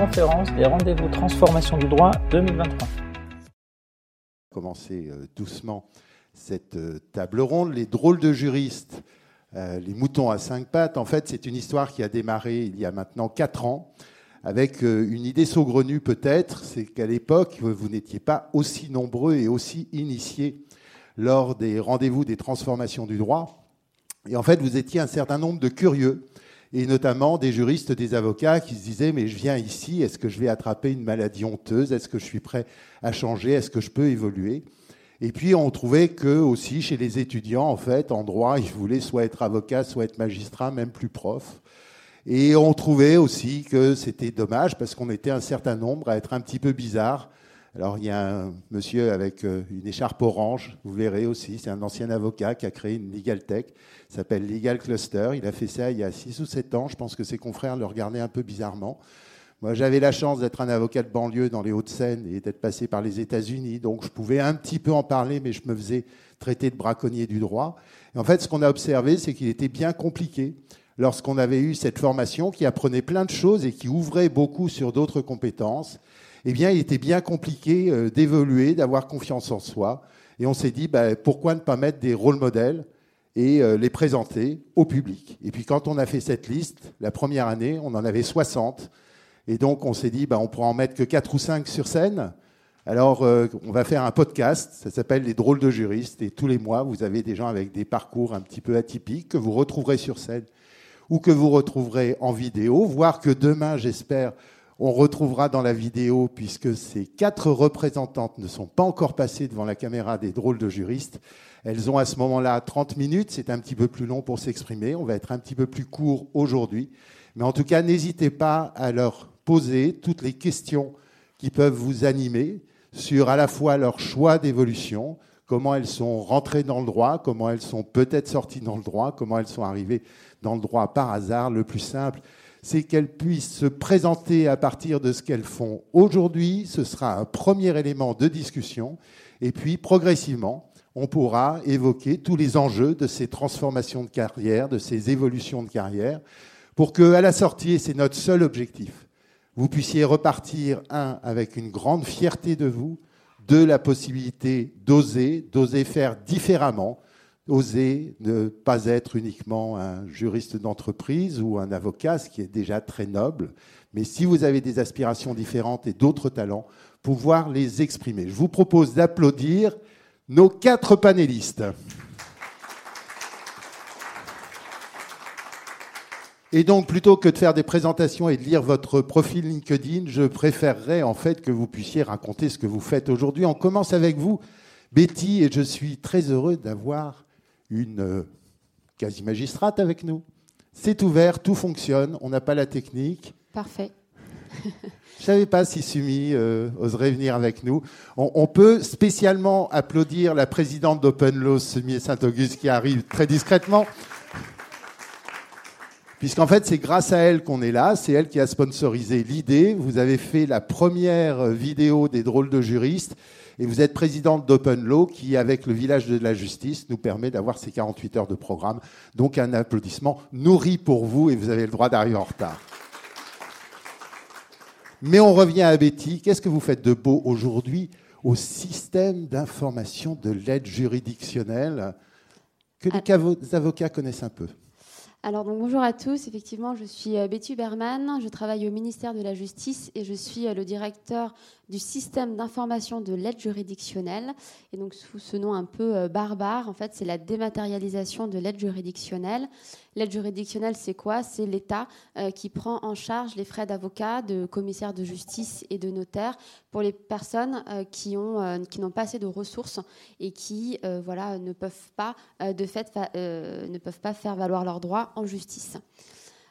conférence des rendez-vous transformation du droit 2023. Commencer euh, doucement cette euh, table ronde. Les drôles de juristes, euh, les moutons à cinq pattes, en fait, c'est une histoire qui a démarré il y a maintenant quatre ans avec une idée saugrenue peut-être, c'est qu'à l'époque, vous n'étiez pas aussi nombreux et aussi initiés lors des rendez-vous des transformations du droit. Et en fait, vous étiez un certain nombre de curieux et notamment des juristes, des avocats qui se disaient mais je viens ici, est-ce que je vais attraper une maladie honteuse? Est-ce que je suis prêt à changer? Est-ce que je peux évoluer? Et puis on trouvait que aussi chez les étudiants, en fait, en droit, ils voulaient soit être avocat, soit être magistrat, même plus prof. Et on trouvait aussi que c'était dommage parce qu'on était un certain nombre à être un petit peu bizarre alors il y a un monsieur avec euh, une écharpe orange, vous verrez aussi, c'est un ancien avocat qui a créé une Legal Tech, s'appelle Legal Cluster. Il a fait ça il y a 6 ou 7 ans, je pense que ses confrères le regardaient un peu bizarrement. Moi j'avais la chance d'être un avocat de banlieue dans les Hauts-de-Seine et d'être passé par les États-Unis, donc je pouvais un petit peu en parler, mais je me faisais traiter de braconnier du droit. Et en fait ce qu'on a observé, c'est qu'il était bien compliqué lorsqu'on avait eu cette formation qui apprenait plein de choses et qui ouvrait beaucoup sur d'autres compétences eh bien, il était bien compliqué euh, d'évoluer, d'avoir confiance en soi. Et on s'est dit, bah, pourquoi ne pas mettre des rôles modèles et euh, les présenter au public Et puis, quand on a fait cette liste, la première année, on en avait 60. Et donc, on s'est dit, bah, on pourra en mettre que 4 ou 5 sur scène. Alors, euh, on va faire un podcast, ça s'appelle Les drôles de juristes, et tous les mois, vous avez des gens avec des parcours un petit peu atypiques que vous retrouverez sur scène ou que vous retrouverez en vidéo, voire que demain, j'espère, on retrouvera dans la vidéo, puisque ces quatre représentantes ne sont pas encore passées devant la caméra des drôles de juristes. Elles ont à ce moment-là 30 minutes, c'est un petit peu plus long pour s'exprimer, on va être un petit peu plus court aujourd'hui. Mais en tout cas, n'hésitez pas à leur poser toutes les questions qui peuvent vous animer sur à la fois leur choix d'évolution, comment elles sont rentrées dans le droit, comment elles sont peut-être sorties dans le droit, comment elles sont arrivées dans le droit par hasard. Le plus simple, c'est qu'elles puissent se présenter à partir de ce qu'elles font aujourd'hui. Ce sera un premier élément de discussion. Et puis, progressivement, on pourra évoquer tous les enjeux de ces transformations de carrière, de ces évolutions de carrière, pour que, à la sortie, et c'est notre seul objectif, vous puissiez repartir, un, avec une grande fierté de vous, deux, la possibilité d'oser, d'oser faire différemment, oser ne pas être uniquement un juriste d'entreprise ou un avocat, ce qui est déjà très noble, mais si vous avez des aspirations différentes et d'autres talents, pouvoir les exprimer. Je vous propose d'applaudir nos quatre panélistes. Et donc, plutôt que de faire des présentations et de lire votre profil LinkedIn, je préférerais en fait que vous puissiez raconter ce que vous faites aujourd'hui. On commence avec vous, Betty, et je suis très heureux d'avoir une euh, quasi-magistrate avec nous. C'est ouvert, tout fonctionne, on n'a pas la technique. Parfait. Je ne savais pas si Sumi euh, oserait venir avec nous. On, peut spécialement applaudir la présidente d'Open Law, Sumi Saint-Auguste, qui arrive très discrètement. Puisqu'en fait, c'est grâce à elle qu'on est là. C'est elle qui a sponsorisé l'idée. Vous avez fait la première vidéo des drôles de juristes. Et vous êtes présidente d'Open Law qui, avec le village de la justice, nous permet d'avoir ces 48 heures de programme. Donc un applaudissement nourri pour vous et vous avez le droit d'arriver en retard. Mais on revient à Betty. Qu'est-ce que vous faites de beau aujourd'hui au système d'information de l'aide juridictionnelle que les avocats connaissent un peu? Alors donc, bonjour à tous, effectivement je suis euh, Betty Berman, je travaille au ministère de la Justice et je suis euh, le directeur du système d'information de l'aide juridictionnelle. Et donc sous ce nom un peu euh, barbare, en fait, c'est la dématérialisation de l'aide juridictionnelle. L'aide juridictionnelle, c'est quoi? C'est l'État qui prend en charge les frais d'avocat, de commissaire de justice et de notaire pour les personnes qui ont n'ont pas assez de ressources et qui voilà ne peuvent pas de fait ne peuvent pas faire valoir leurs droits en justice.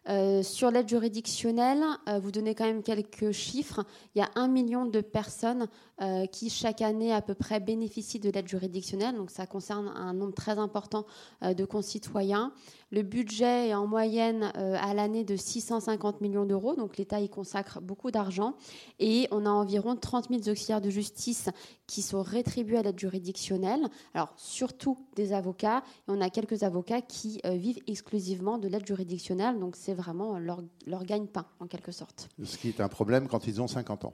Euh, sur l'aide juridictionnelle, euh, vous donnez quand même quelques chiffres. Il y a un million de personnes euh, qui, chaque année, à peu près, bénéficient de l'aide juridictionnelle. Donc, ça concerne un nombre très important de concitoyens. Le budget est en moyenne euh, à l'année de 650 millions d'euros, donc l'État y consacre beaucoup d'argent. Et on a environ 30 000 auxiliaires de justice qui sont rétribués à l'aide juridictionnelle, alors surtout des avocats. Et on a quelques avocats qui euh, vivent exclusivement de l'aide juridictionnelle, donc c'est vraiment leur, leur gagne-pain en quelque sorte. Ce qui est un problème quand ils ont 50 ans.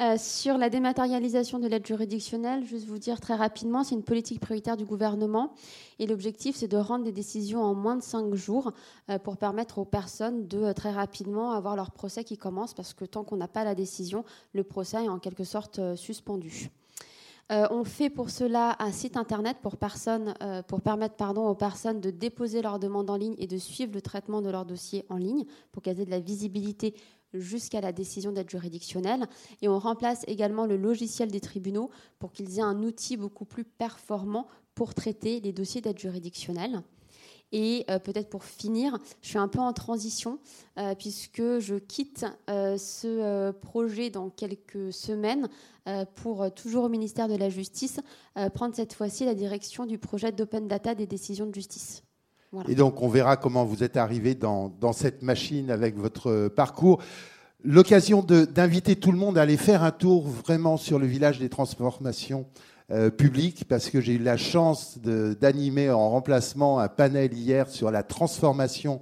Euh, sur la dématérialisation de l'aide juridictionnelle, juste vous dire très rapidement, c'est une politique prioritaire du gouvernement et l'objectif c'est de rendre des décisions en moins de 5 jours euh, pour permettre aux personnes de euh, très rapidement avoir leur procès qui commence parce que tant qu'on n'a pas la décision, le procès est en quelque sorte suspendu. on fait pour cela un site internet pour, pour permettre pardon, aux personnes de déposer leurs demandes en ligne et de suivre le traitement de leur dossier en ligne pour qu'elles aient de la visibilité jusqu'à la décision d'aide juridictionnelle. Et on remplace également le logiciel des tribunaux pour qu'ils aient un outil beaucoup plus performant pour traiter les dossiers d'aide juridictionnelle. Et euh, peut-être pour finir, je suis un peu en transition euh, puisque je quitte euh, ce projet dans quelques semaines pour toujours au ministère de la Justice prendre cette fois-ci la direction du projet d'open data des décisions de justice. Et donc, on verra comment vous êtes arrivé dans, cette machine avec votre parcours. L'occasion d'inviter tout le monde à aller faire un tour vraiment sur le village des transformations euh, publiques, parce que j'ai eu la chance d'animer en remplacement un panel hier sur la transformation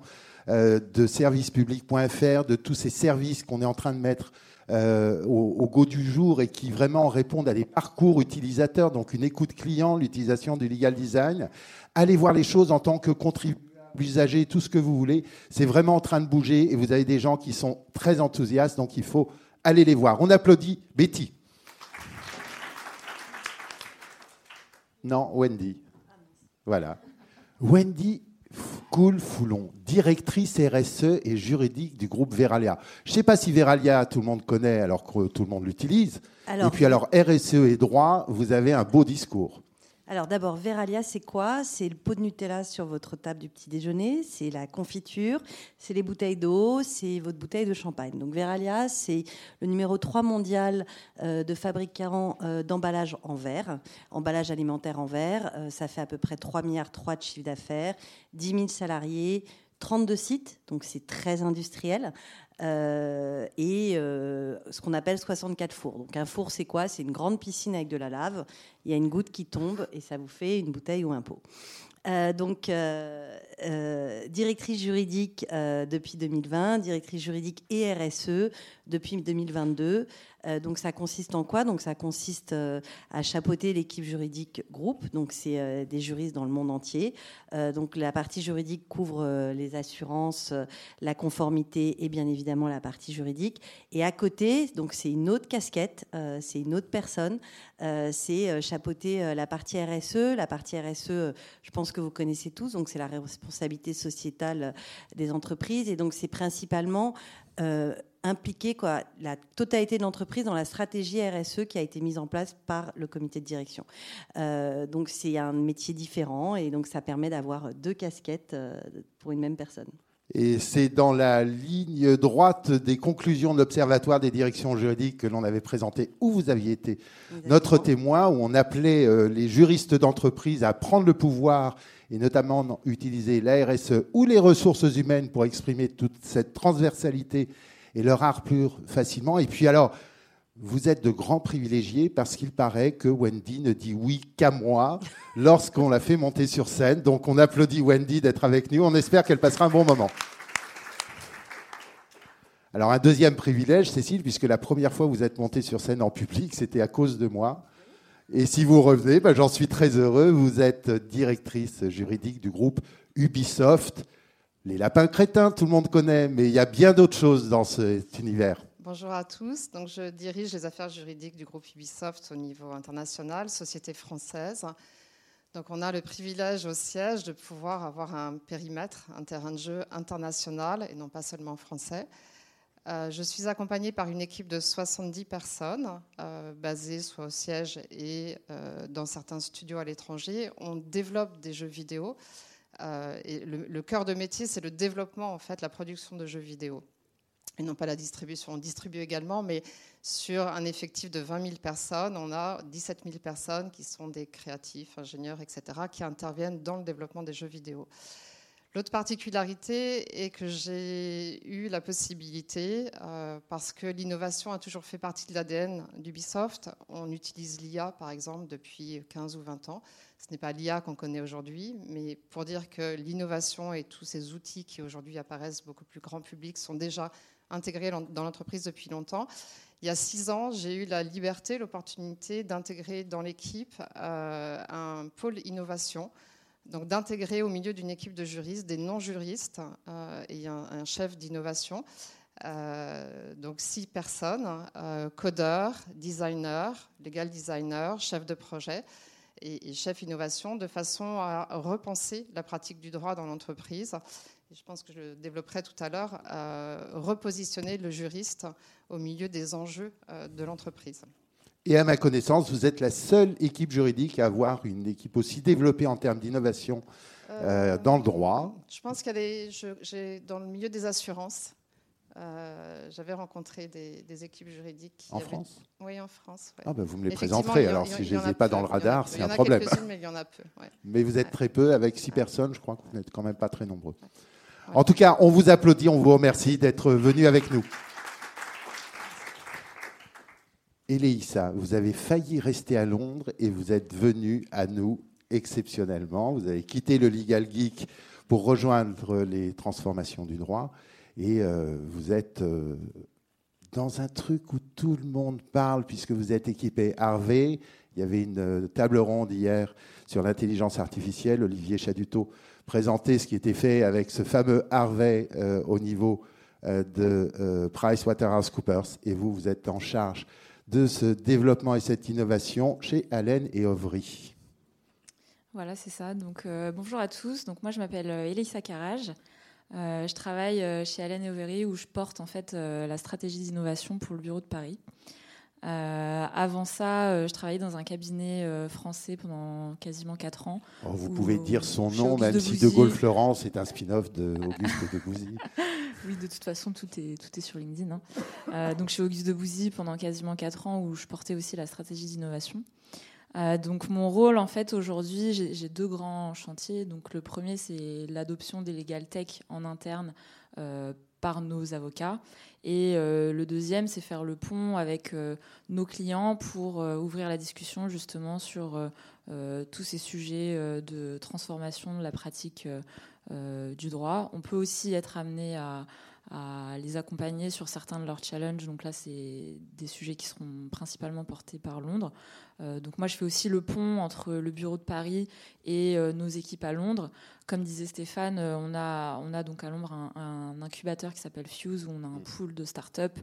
euh, de servicepublic.fr, de tous ces services qu'on est en train de mettre euh, au, au, go du jour et qui vraiment répondent à des parcours utilisateurs, donc une écoute client, l'utilisation du legal design. Allez voir les choses en tant que contribuable, usager, tout ce que vous voulez. C'est vraiment en train de bouger et vous avez des gens qui sont très enthousiastes, donc il faut aller les voir. On applaudit Betty. Non, Wendy. Voilà. Wendy Cool Foulon, directrice RSE et juridique du groupe Veralia. Je ne sais pas si Veralia, tout le monde connaît alors que tout le monde l'utilise. Et puis alors RSE et droit, vous avez un beau discours. Alors d'abord, Veralia, c'est quoi? C'est le pot de Nutella sur votre table du petit déjeuner, c'est la confiture, c'est les bouteilles d'eau, c'est votre bouteille de champagne. Donc Veralia, c'est le numéro 3 mondial euh, de fabricants euh, d'emballage en verre, emballage alimentaire en verre. Euh, ça fait à peu près 3 milliards 3 de chiffre d'affaires, 10 000 salariés, 32 sites, donc c'est très industriel. Euh, et euh, ce qu'on appelle 64 fours. Donc un four, c'est quoi? C'est une grande piscine avec de la lave. Il y a une goutte qui tombe et ça vous fait une bouteille ou un pot. Euh, donc, directrice juridique depuis 2020, directrice juridique et RSE depuis 2022. Euh, donc ça consiste en quoi? Donc ça consiste euh, à chapeauter l'équipe juridique groupe. Donc c'est euh, des juristes dans le monde entier. donc la partie juridique couvre les assurances, la conformité et bien évidemment la partie juridique. Et à côté, donc c'est une autre casquette, c'est une autre personne. c'est chapeauter la partie RSE. La partie RSE, je pense que vous connaissez tous. Donc c'est la responsabilité sociétale des entreprises. Et donc c'est principalement impliquer quoi, la totalité de l'entreprise dans la stratégie RSE qui a été mise en place par le comité de direction. Euh, donc c'est un métier différent et donc ça permet d'avoir deux casquettes euh, pour une même personne. Et c'est dans la ligne droite des conclusions de l'Observatoire des directions juridiques que l'on avait présenté, où vous aviez été notre témoin, où on appelait euh, les juristes d'entreprise à prendre le pouvoir et notamment utiliser la RSE ou les ressources humaines pour exprimer toute cette transversalité et leur art plus facilement. Et puis alors, vous êtes de grands privilégiés parce qu'il paraît que Wendy ne dit oui qu'à moi lorsqu'on l'a fait monter sur scène. Donc on applaudit Wendy d'être avec nous. On espère qu'elle passera un bon moment. Alors un deuxième privilège, Cécile, puisque la première fois que vous êtes montée sur scène en public, c'était à cause de moi. Et si vous revenez, ben, j'en suis très heureux. Vous êtes directrice juridique du groupe Ubisoft. Les lapins crétins, tout le monde connaît, mais il y a bien d'autres choses dans cet univers. Bonjour à tous. Donc, je dirige les affaires juridiques du groupe Ubisoft au niveau international, société française. Donc, on a le privilège au siège de pouvoir avoir un périmètre, un terrain de jeu international et non pas seulement français. Euh, je suis accompagnée par une équipe de 70 personnes euh, basées soit au siège et euh, dans certains studios à l'étranger. On développe des jeux vidéo et le, cœur de métier, c'est le développement, en fait, la production de jeux vidéo. et non pas la distribution. On distribue également, mais sur un effectif de 20 000 personnes, on a 17 000 personnes qui sont des créatifs, ingénieurs, etc., qui interviennent dans le développement des jeux vidéo. L'autre particularité est que j'ai eu la possibilité, euh, parce que l'innovation a toujours fait partie de l'ADN d'Ubisoft, on utilise l'IA par exemple depuis 15 ou 20 ans. Ce n'est pas l'IA qu'on connaît aujourd'hui, mais pour dire que l'innovation et tous ces outils qui aujourd'hui apparaissent beaucoup plus grand public sont déjà intégrés dans l'entreprise depuis longtemps. Il y a six ans, j'ai eu la liberté, l'opportunité d'intégrer dans l'équipe euh, un pôle innovation donc d'intégrer au milieu d'une équipe de juristes des non-juristes euh, et un, chef d'innovation. Euh, donc six personnes, euh, codeurs, designers, legal designers, chef de projet et, chef innovation, de façon à repenser la pratique du droit dans l'entreprise. je pense que je le développerai tout à l'heure, repositionner le juriste au milieu des enjeux de l'entreprise. Et à ma connaissance, vous êtes la seule équipe juridique à avoir une équipe aussi développée en termes d'innovation euh, dans le droit. Je pense qu'elle est dans le milieu des assurances. Euh, j'avais rencontré des, équipes juridiques. en France Oui, en France. Ah ben vous me les présenterez. Alors, si je ne les ai pas dans le radar, c'est un problème. Mais il y en a peu. Mais vous êtes très peu, avec six personnes, je crois que vous n'êtes quand même pas très nombreux. En tout cas, on vous applaudit, on vous remercie d'être venu avec nous. Eléissa, vous avez failli rester à Londres et vous êtes venu à nous exceptionnellement. Vous avez quitté le Legal Geek pour rejoindre les transformations du droit et euh, vous êtes euh, dans un truc où tout le monde parle puisque vous êtes équipé Harvey. Il y avait une euh, table ronde hier sur l'intelligence artificielle. Olivier Chaduto présentait ce qui était fait avec ce fameux Harvey au niveau de PricewaterhouseCoopers et vous, vous êtes en charge de ce développement et cette innovation chez Allen et Ovry. Voilà, c'est ça. Donc, euh, bonjour à tous. Donc, moi, je m'appelle euh, Elisa Carrage. Euh, je travaille chez Allen et Overy où je porte en fait la stratégie d'innovation pour le bureau de Paris. avant ça, je travaillais dans un cabinet français pendant quasiment 4 ans. Oh, vous pouvez dire son nom, même si De Gaulle Florence est un spin-off d'Auguste de Bouzy. Oui, de toute façon, tout est, tout est sur LinkedIn. Hein. Euh, donc, chez Auguste de Bouzy pendant quasiment 4 ans où je portais aussi la stratégie d'innovation. Euh, donc, mon rôle, en fait, aujourd'hui, j'ai deux grands chantiers. Donc, le premier, c'est l'adoption des legal tech en interne euh, par nos avocats. Et le deuxième, c'est faire le pont avec nos clients pour ouvrir la discussion justement sur tous ces sujets de transformation de la pratique euh, du droit. On peut aussi être amené à, les accompagner sur certains de leurs challenges. Donc là, c'est des sujets qui seront principalement portés par Londres. Euh, donc moi, je fais aussi le pont entre le bureau de Paris et euh, nos équipes à Londres. Comme disait Stéphane, on, a, on a donc à Londres un, incubateur qui s'appelle Fuse, où on a un pool de start-up.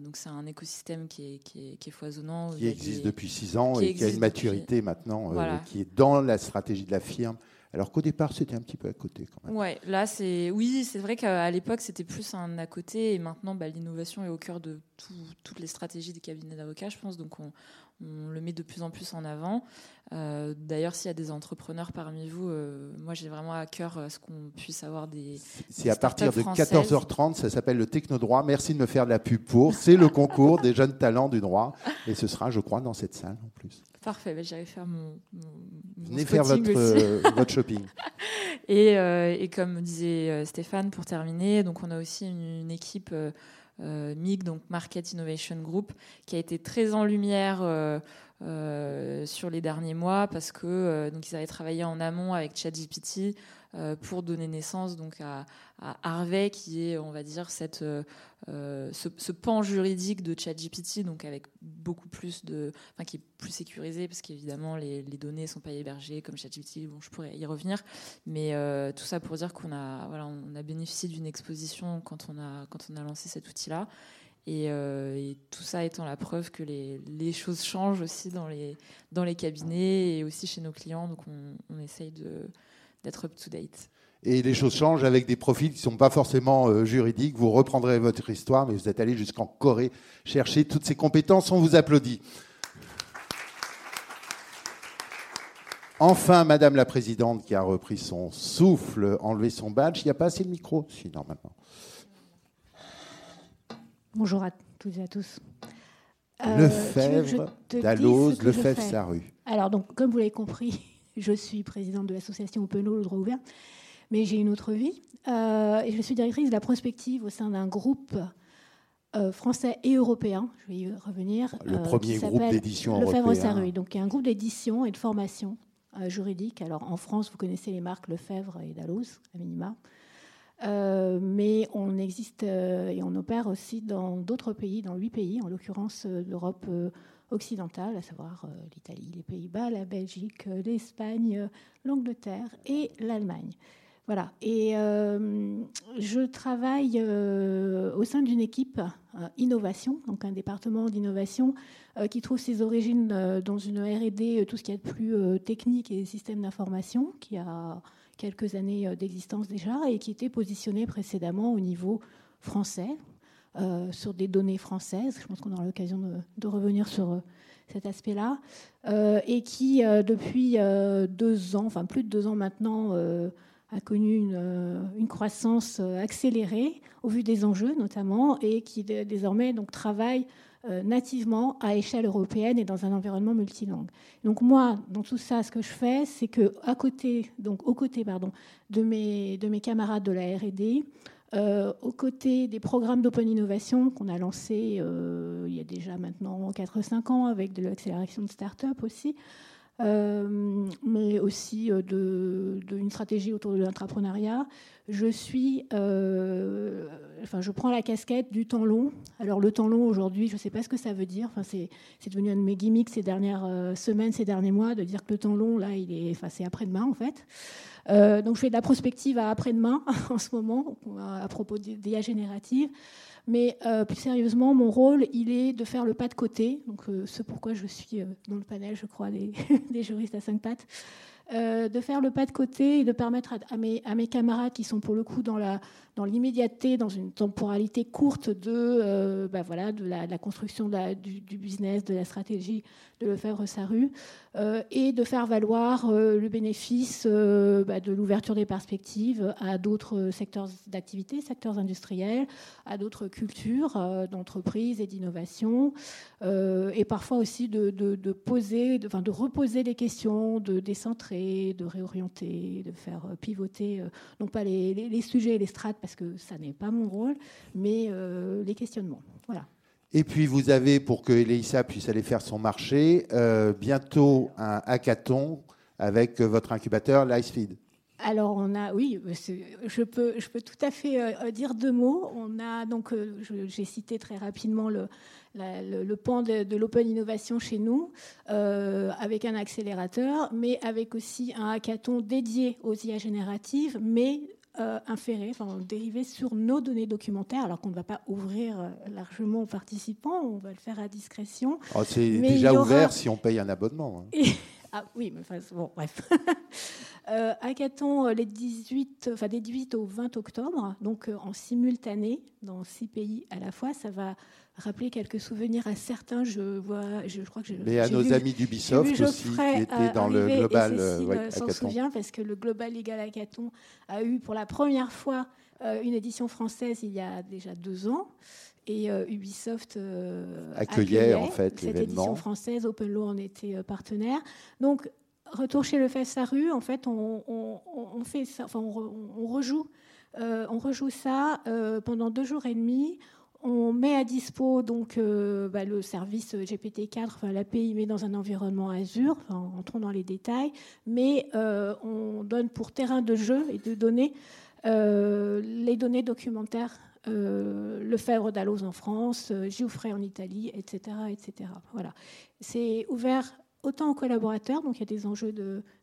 donc c'est un écosystème qui est, qui est, foisonnant. Qui existe depuis six ans et qui a une maturité maintenant, qui est dans la stratégie de la firme alors qu'au départ, c'était un petit peu à côté quand même. Ouais, là, c'est oui, c'est vrai qu'à l'époque, c'était plus un à côté, et maintenant, bah, l'innovation est au cœur de toutes les stratégies des cabinets d'avocats, je pense. Donc, on, le met de plus en plus en avant. Euh, d'ailleurs, s'il y a des entrepreneurs parmi vous, euh, moi, j'ai vraiment à cœur euh, ce qu'on puisse avoir des. C'est à partir de 14h30, ça s'appelle le Technodroit. Merci de me faire de la pub pour. C'est le concours des jeunes talents du droit, et ce sera, je crois, dans cette salle en plus. Parfait, bah, j'irai faire mon, Venez faire votre, euh, votre shopping. et, euh, et, comme disait euh, Stéphane, pour terminer, donc on a aussi une, équipe MIG, donc Market Innovation Group, qui a été très en lumière sur les derniers mois parce que donc ils avaient travaillé en amont avec ChatGPT pour donner naissance donc à, Harvey, qui est, on va dire, cette, euh, euh, ce, pan juridique de ChatGPT, donc avec beaucoup plus de, enfin, qui est plus sécurisé parce qu'évidemment les, données sont pas hébergées comme ChatGPT. Bon, je pourrais y revenir, mais tout ça pour dire qu'on a, voilà, on a bénéficié d'une exposition quand on a quand on a lancé cet outil-là. Et, tout ça étant la preuve que les, les, choses changent aussi dans les, dans les cabinets et aussi chez nos clients. Donc on, on essaye de, d'être up-to-date. Et les choses changent avec des profils qui ne sont pas forcément euh, juridiques. Vous reprendrez votre histoire, mais vous êtes allé jusqu'en Corée chercher toutes ces compétences. On vous applaudit. Enfin, Madame la Présidente qui a repris son souffle, enlevé son badge. Il n'y a pas assez de micro, si, normalement. Bonjour à toutes et à tous. Lefebvre, Dalloz, Lefebvre, Saru. Alors, donc, comme vous l'avez compris, je suis présidente de l'association Open Law, le droit ouvert, mais j'ai une autre vie. et je suis directrice de la prospective au sein d'un groupe euh, français et européen, je vais y revenir. Le euh, premier groupe d'édition européen. Lefebvre-Sarruy, donc il y a un groupe d'édition et de formation euh, juridique. Alors en France, vous connaissez les marques Lefebvre et Dalloz, à minima. mais on existe et on opère aussi dans d'autres pays, dans huit pays, en l'occurrence l'Europe occidentale, à savoir l'Italie, les Pays-Bas, la Belgique, l'Espagne, l'Angleterre et l'Allemagne. Voilà. Et euh, je travaille euh, au sein d'une équipe euh, innovation, donc un département d'innovation qui trouve ses origines dans une R&D, tout ce qui est de plus technique et système d'information, qui a quelques années d'existence déjà et qui était positionné précédemment au niveau français, sur des données françaises. Je pense qu'on aura l'occasion de, revenir sur cet aspect-là, et qui depuis deux ans, enfin plus de deux ans maintenant, a connu une, euh, croissance euh, accélérée au vu des enjeux notamment et qui désormais donc travaille euh, nativement à échelle européenne et dans un environnement multilingue. Donc moi, dans tout ça, ce que je fais, c'est que côté, donc aux côtés pardon, de mes de mes camarades de la R&D, euh, aux côtés des programmes d'open innovation qu'on a lancés il y a déjà maintenant 4-5 ans avec de l'accélération de start-up aussi, euh, mais aussi euh, de, une stratégie autour de l'entrepreneuriat. Je suis, euh, enfin, je prends la casquette du temps long. Alors le temps long aujourd'hui, je ne sais pas ce que ça veut dire. Enfin, c'est, devenu un de mes gimmicks ces dernières semaines, ces derniers mois, de dire que le temps long, là, il est, enfin, c'est après-demain en fait. donc je fais de la prospective à après-demain en ce moment à propos d'IA générative. Mais euh, plus sérieusement, mon rôle, il est de faire le pas de côté. Donc, euh, ce pourquoi je suis euh, dans le panel, je crois, des, juristes à cinq pattes. de faire le pas de côté et de permettre à, mes, camarades qui sont pour le coup dans la, dans l'immédiateté, dans une temporalité courte de, euh, bah voilà, de, la, construction du, business, de la stratégie de Lefebvre-Saru, euh, et de faire valoir euh, le bénéfice bah, de l'ouverture des perspectives à d'autres secteurs d'activité, secteurs industriels, à d'autres cultures d'entreprise et d'innovation, et parfois aussi de, poser, de, de reposer les questions, de décentrer, de réorienter, de faire pivoter, non pas les, les sujets et les strates, parce que ça n'est pas mon rôle, mais euh, les questionnements. Voilà. Et puis vous avez, pour que Elisa puisse aller faire son marché, euh, bientôt un hackathon avec votre incubateur Lightspeed. Alors on a, oui, je peux, je peux tout à fait euh, dire deux mots. On a donc, j'ai cité très rapidement le, le, pan de, l'open innovation chez nous, avec un accélérateur, mais avec aussi un hackathon dédié aux IA génératives, mais euh, inféré, enfin dérivé sur nos données documentaires, alors qu'on ne va pas ouvrir euh, largement aux participants, on va le faire à discrétion. Oh, c'est déjà ouvert si on paye un abonnement. Hein. Ah oui, mais enfin, bon, bref. euh, hackathon euh, les 18, enfin, des 18 au 20 octobre, donc en simultané dans six pays à la fois. Ça va rappeler quelques souvenirs à certains. Je vois, je, crois que je, Mais à nos amis d'Ubisoft aussi, qui étaient dans le Global euh, ouais, s'en souvient parce que le Global Legal Hackathon a eu pour la première fois euh, une édition française il y a déjà deux ans. Et euh, Ubisoft accueillait, en fait cette édition française. Open Law en était partenaire. Donc, retour chez le FSRU, en fait, on, on, fait ça, enfin, on, rejoue, on rejoue ça pendant deux jours et demi. On met à dispo donc euh, bah, le service GPT-4, enfin, l'API met dans un environnement Azure, enfin, entrons dans les détails, mais euh, on donne pour terrain de jeu et de données euh, les données documentaires Lefebvre d'Alloz en France, Giuffre en Italie, etc. etc. Voilà. C'est ouvert autant aux collaborateurs, donc il y a des enjeux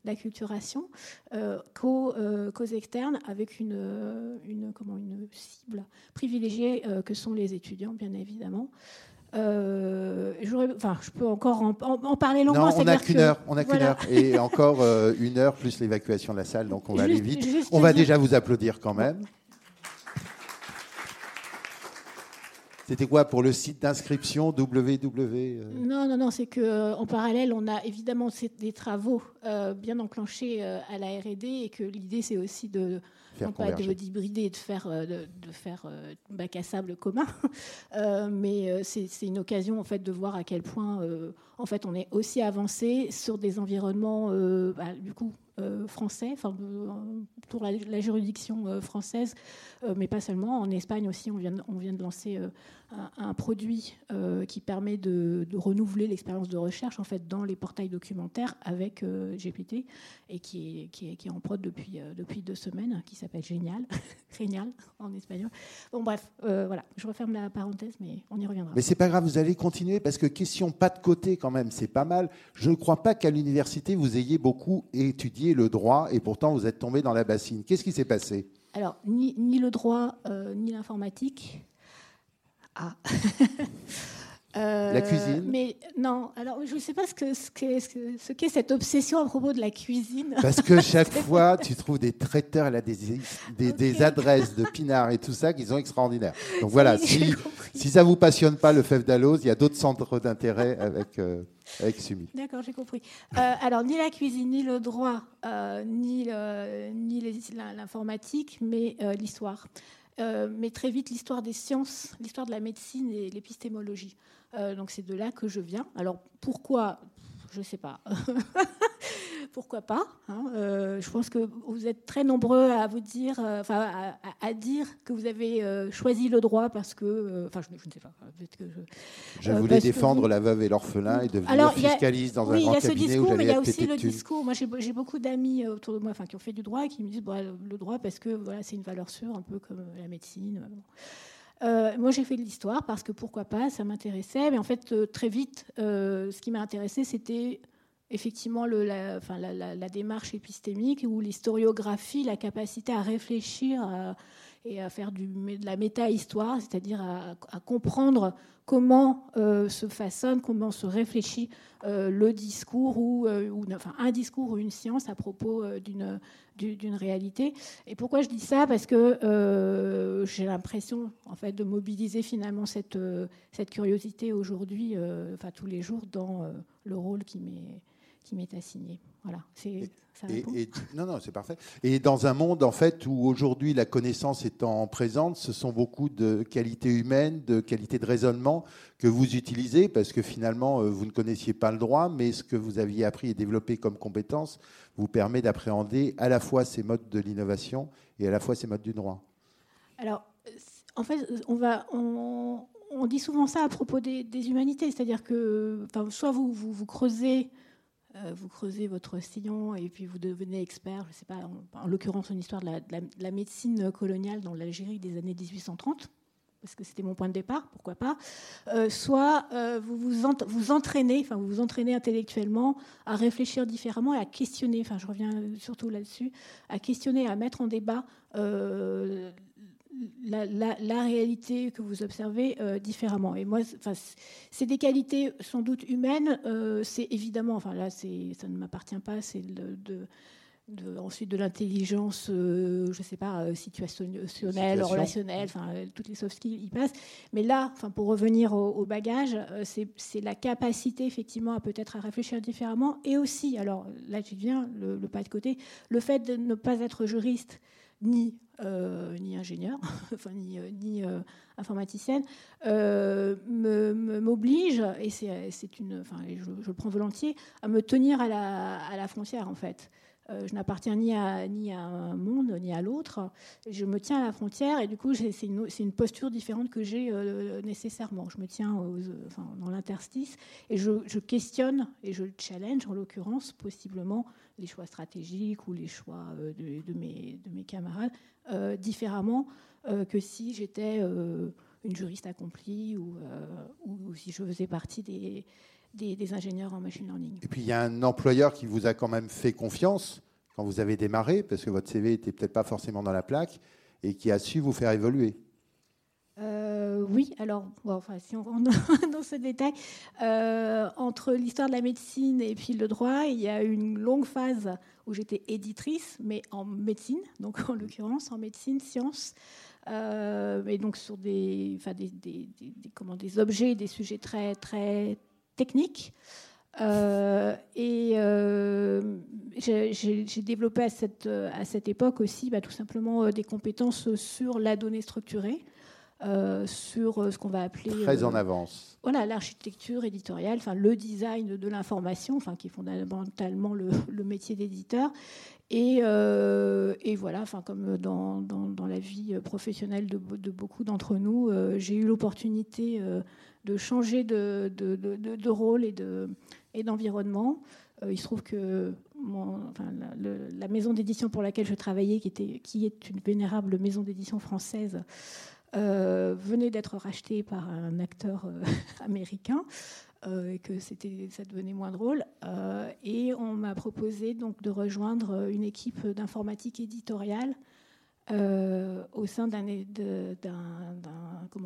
d'acculturation, euh, euh, qu'aux externes, avec une, euh, une, comment, une cible privilégiée que sont les étudiants, bien évidemment. enfin, je peux encore en, parler longuement. Non, on n'a qu'une heure, on a qu'une heure, et encore une heure plus l'évacuation de la salle, donc on va aller vite. On va déjà vous applaudir quand même. C'était quoi pour le site d'inscription www euh Non, non, non, c'est qu'en euh, parallèle, on a évidemment des travaux euh, bien enclenchés à la R&D et que l'idée, c'est aussi de, Faire non pas converger. d'hybrider, de faire, euh, de, de faire euh, bac à sable commun, Euh, mais euh, c'est c'est une occasion en fait de voir à quel point euh, en fait on est aussi avancé sur des environnements euh, bah, euh, français, enfin euh, pour la, juridiction française, mais pas seulement. En Espagne aussi, on vient de, lancer un, un produit euh, qui permet de, de renouveler l'expérience de recherche en fait dans les portails documentaires avec euh, GPT et qui est, qui est, qui est en prod depuis, euh, depuis deux semaines, qui s'appelle Génial, Génial en espagnol. Bon bref, voilà, je referme la parenthèse, mais on y reviendra. Mais c'est pas grave, vous allez continuer parce que question pas de côté quand même, c'est pas mal. Je ne crois pas qu'à l'université vous ayez beaucoup étudié le droit et pourtant vous êtes tombé dans la bassine. Qu'est-ce qui s'est passé? Alors, ni, ni le droit, euh, ni l'informatique. Ah. Euh, La cuisine Mais non, alors je ne sais pas ce qu'est ce cette obsession à propos de la cuisine. Parce que chaque fois, tu trouves des traiteurs, des, des, adresses de pinard et tout ça qui sont extraordinaires. Donc voilà, si, si ça vous passionne pas le fève d'Alloz, il y a d'autres centres d'intérêt avec, euh, avec Sumi. D'accord, j'ai compris. Euh, alors, ni la cuisine, ni le droit, ni, l'informatique, mais l'histoire. Euh, mais très vite, l'histoire des sciences, l'histoire de la médecine et l'épistémologie. Euh, donc, c'est de là que je viens. Alors, pourquoi? Je ne sais pas. pourquoi pas hein, euh, Je pense que vous êtes très nombreux à vous dire, euh, enfin, à, à- à dire que vous avez euh, choisi le droit parce que, enfin, je, je ne sais pas. que je- Je voulais défendre vous- la veuve et l'orphelin et devenir Alors, a- fiscaliste dans oui, un il y grand a ce cabinet discours, mais il y a aussi le discours. Moi, j'ai beaucoup d'amis autour de moi, enfin, qui ont fait du droit et qui me disent bon, le droit parce que voilà, c'est une valeur sûre, un peu comme la médecine. bon. Euh, moi, j'ai fait de l'histoire parce que pourquoi pas, ça m'intéressait. Mais en fait, euh, très vite, euh, ce qui m'a intéressé, c'était effectivement la, démarche épistémique ou l'historiographie, la capacité à réfléchir à- et à faire de la méta-histoire, c'est-à-dire à, comprendre comment euh, se façonne, comment se réfléchit euh, le discours ou, euh, enfin, un discours ou une science à propos euh, d'une du- d'une réalité. Et pourquoi je dis ça? Parce que euh, j'ai l'impression en fait de mobiliser finalement cette, euh, cette curiosité aujourd'hui, euh, enfin tous les jours, dans euh, le rôle qui m'est qui m'est assigné. Voilà, c'est ça Et, répond et- non, non, c'est parfait. Et dans un monde en fait où aujourd'hui la connaissance étant présente, ce sont beaucoup de qualités humaines, de qualités de raisonnement que vous utilisez parce que finalement euh, vous ne connaissiez pas le droit, mais ce que vous aviez appris et développé comme compétences vous permet d'appréhender à la fois ces modes de l'innovation et à la fois ces modes du droit. Alors, en fait, on, va, on, on dit souvent ça à propos des, des humanités, c'est-à-dire que enfin, soit vous, vous, vous creusez, vous creusez votre sillon et puis vous devenez expert, je ne sais pas, en, en l'occurrence une histoire de la, de la- de la médecine coloniale dans l'Algérie des années 1830 parce que c'était mon point de départ, pourquoi pas. Euh, soit euh, vous vous, vous entraînez, enfin vous vous entraînez intellectuellement à réfléchir différemment et à questionner. Enfin, je reviens surtout là-dessus, à questionner, à mettre en débat euh, la, la- la réalité que vous observez euh, différemment. Et moi, c'est- des qualités sans doute humaines. euh, c'est évidemment, enfin là, ça ne m'appartient pas. C'est de, de- ensuite de l'intelligence, euh, je ne sais pas, situationnelle, Situation. relationnelle, enfin toutes les soft skills y passent. Mais là, enfin pour revenir au, au bagage, c'est, la capacité effectivement à peut-être à réfléchir différemment, et aussi, alors là je viens le, le pas de côté, le fait de ne pas être juriste ni euh, ni ingénieur, enfin ni, euh, ni euh, informaticienne, m'oblige, et c'est, une, enfin je, je le prends volontiers, à me tenir à la, à la frontière en fait. Euh, je n'appartiens ni à, ni à un monde ni à l'autre. Je me tiens à la frontière et du coup, c'est une, posture différente que j'ai euh, nécessairement. Je me tiens dans l'interstice et je, questionne et je challenge, en l'occurrence, possiblement les choix stratégiques ou les choix euh, de, mes, de mes camarades différemment que si j'étais une juriste accomplie ou, ou si je faisais partie des, des, des ingénieurs en machine learning. Et puis il y a un employeur qui vous a quand même fait confiance quand vous avez démarré, parce que votre CV était peut-être pas forcément dans la plaque, et qui a su vous faire évoluer. Euh, oui, alors, bon, enfin, si on rentre dans ce détail, euh, entre l'histoire de la médecine et puis le droit, il y a eu une longue phase où j'étais éditrice, mais en médecine, donc en l'occurrence en médecine, sciences, euh, et donc sur des, enfin, des, des, des- des- comment, des objets, des sujets très, très techniques. et j'ai développé à cette, à cette époque aussi bah, tout simplement des compétences sur la donnée structurée. Euh, sur euh, ce qu'on va appeler très en avance. Voilà, l'architecture éditoriale, enfin le design de l'information, enfin qui est fondamentalement le, métier d'éditeur. Et, et, voilà, enfin comme dans, dans, la vie professionnelle de, de beaucoup d'entre nous, j'ai eu l'opportunité de changer de, rôle et de et d'environnement. il se trouve que la, maison d'édition pour laquelle je travaillais, qui, est une vénérable maison d'édition française, euh, venait d'être racheté par un acteur euh, américain euh, et que c'était, ça devenait moins drôle. et on m'a proposé donc de rejoindre une équipe d'informatique éditoriale au sein d'un,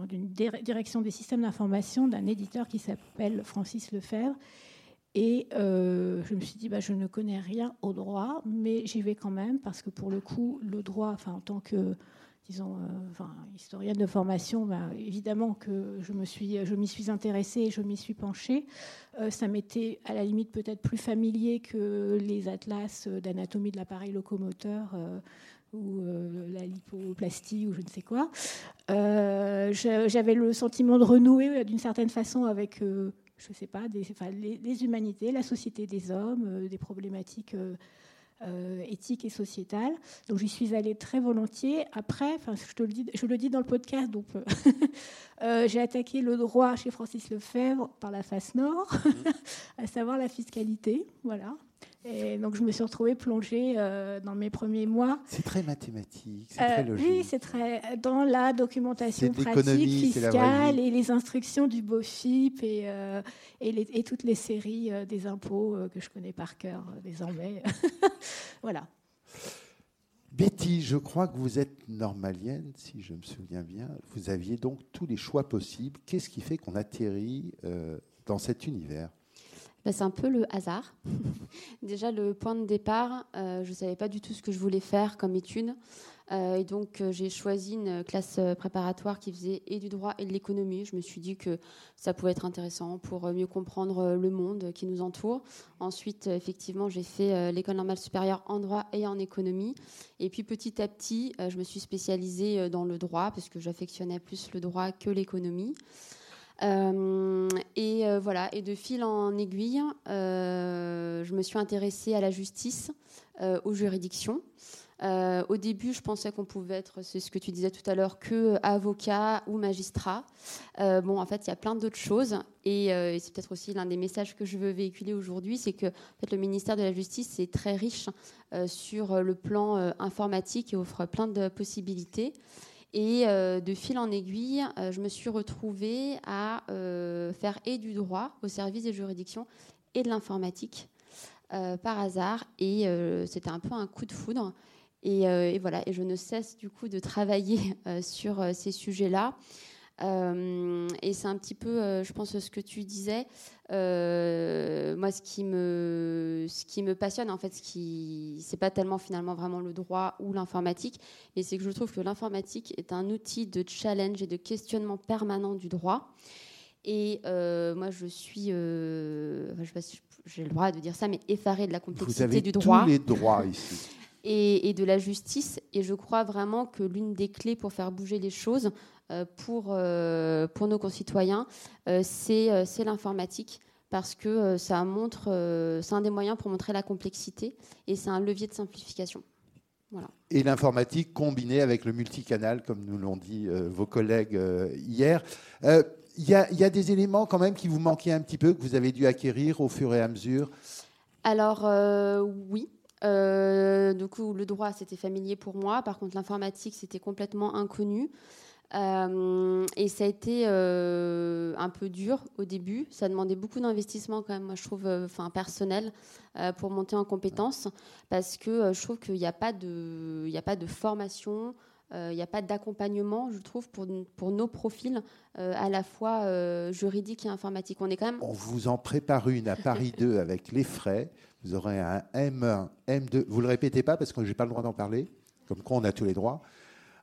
d'une direction des systèmes d'information d'un éditeur qui s'appelle Francis Lefebvre. Et je me suis dit, bah, je ne connais rien au droit, mais j'y vais quand même, parce que pour le coup, le droit, enfin, en tant que disons, euh, historienne de formation, bah, évidemment que je me suis, je m'y suis intéressée et je m'y suis penchée. Euh, ça m'était à la limite peut-être plus familier que les atlas d'anatomie de l'appareil locomoteur euh, ou la lipoplastie ou je ne sais quoi. J'avais le sentiment de renouer d'une certaine façon avec, je ne sais pas, des, les, les, humanités, la société des hommes, des problématiques euh, éthique et sociétale. Donc j'y suis allée très volontiers. Après, enfin, je, te le dis, je le dis dans le podcast, donc euh, euh, j'ai attaqué le droit chez Francis Lefebvre par la face nord, à savoir la fiscalité. Voilà. Et donc, je me suis retrouvée plongée euh, dans mes premiers mois. C'est très mathématique, c'est très euh, logique. Oui, c'est très dans la documentation pratique fiscale et les instructions du BOFIP et, euh, et, toutes les séries des impôts que je connais par cœur désormais. voilà. Betty, je crois que vous êtes normalienne, si je me souviens bien. Vous aviez donc tous les choix possibles. Qu'est-ce qui fait qu'on atterrit dans cet univers? Bah, c'est un peu le hasard. Déjà, le point de départ, euh, je ne savais pas du tout ce que je voulais faire comme étude. Euh, et donc, euh, j'ai choisi une classe préparatoire qui faisait et du droit et de l'économie. Je me suis dit que ça pouvait être intéressant pour mieux comprendre le monde qui nous entoure. Ensuite, effectivement, j'ai fait l'école normale supérieure en droit et en économie. Et puis, petit à petit, je me suis spécialisée dans le droit parce que j'affectionnais plus le droit que l'économie. Euh, et euh, voilà, et de fil en aiguille, euh, je me suis intéressée à la justice, aux juridictions. au début, je pensais qu'on pouvait être, c'est ce que tu disais tout à l'heure, que avocat ou magistrat. bon, en fait, il y a plein d'autres choses, et, c'est peut-être aussi l'un des messages que je veux véhiculer aujourd'hui, c'est que en fait, le ministère de la Justice est très riche sur le plan informatique et offre plein de possibilités. Et euh, de fil en aiguille, euh, je me suis retrouvée à euh, faire et du droit au service des juridictions et de l'informatique par hasard. Et c'était un peu un coup de foudre. Et, voilà, et je ne cesse du coup de travailler sur ces sujets-là. Euh, et c'est un petit peu, euh, je pense, ce que tu disais. Euh, moi, ce qui me, ce qui me passionne, en fait, ce qui, c'est pas tellement finalement vraiment le droit ou l'informatique, mais c'est que je trouve que l'informatique est un outil de challenge et de questionnement permanent du droit. Et moi, je suis, je sais pas si j'ai le droit de dire ça, mais effarée de la complexité Vous avez du droit. Tous les droits ici. Et, et, de la justice. Et je crois vraiment que l'une des clés pour faire bouger les choses, euh, pour, euh, pour nos concitoyens, euh, c'est l'informatique parce que ça montre, c'est un des moyens pour montrer la complexité et c'est un levier de simplification. Voilà. Et l'informatique combinée avec le multicanal, comme nous l'ont dit vos collègues hier. Il y, y, a des éléments quand même qui vous manquaient un petit peu, que vous avez dû acquérir au fur et à mesure? Alors oui. du coup, le droit, c'était familier pour moi. Par contre, l'informatique, c'était complètement inconnu. Euh, et ça a été euh, un peu dur au début. Ça demandait beaucoup d'investissement quand même, moi je trouve, euh, enfin personnel, pour monter en compétences, parce que je trouve qu'il n'y a pas de, il a pas de formation. Il n'y a pas d'accompagnement, je trouve, pour, pour nos profils, à la fois juridiques et informatiques. On est quand même. On vous en prépare une à Paris 2 avec les frais. Vous aurez un M1, M2. Vous le répétez pas parce que j'ai pas le droit d'en parler. Comme quoi, on a tous les droits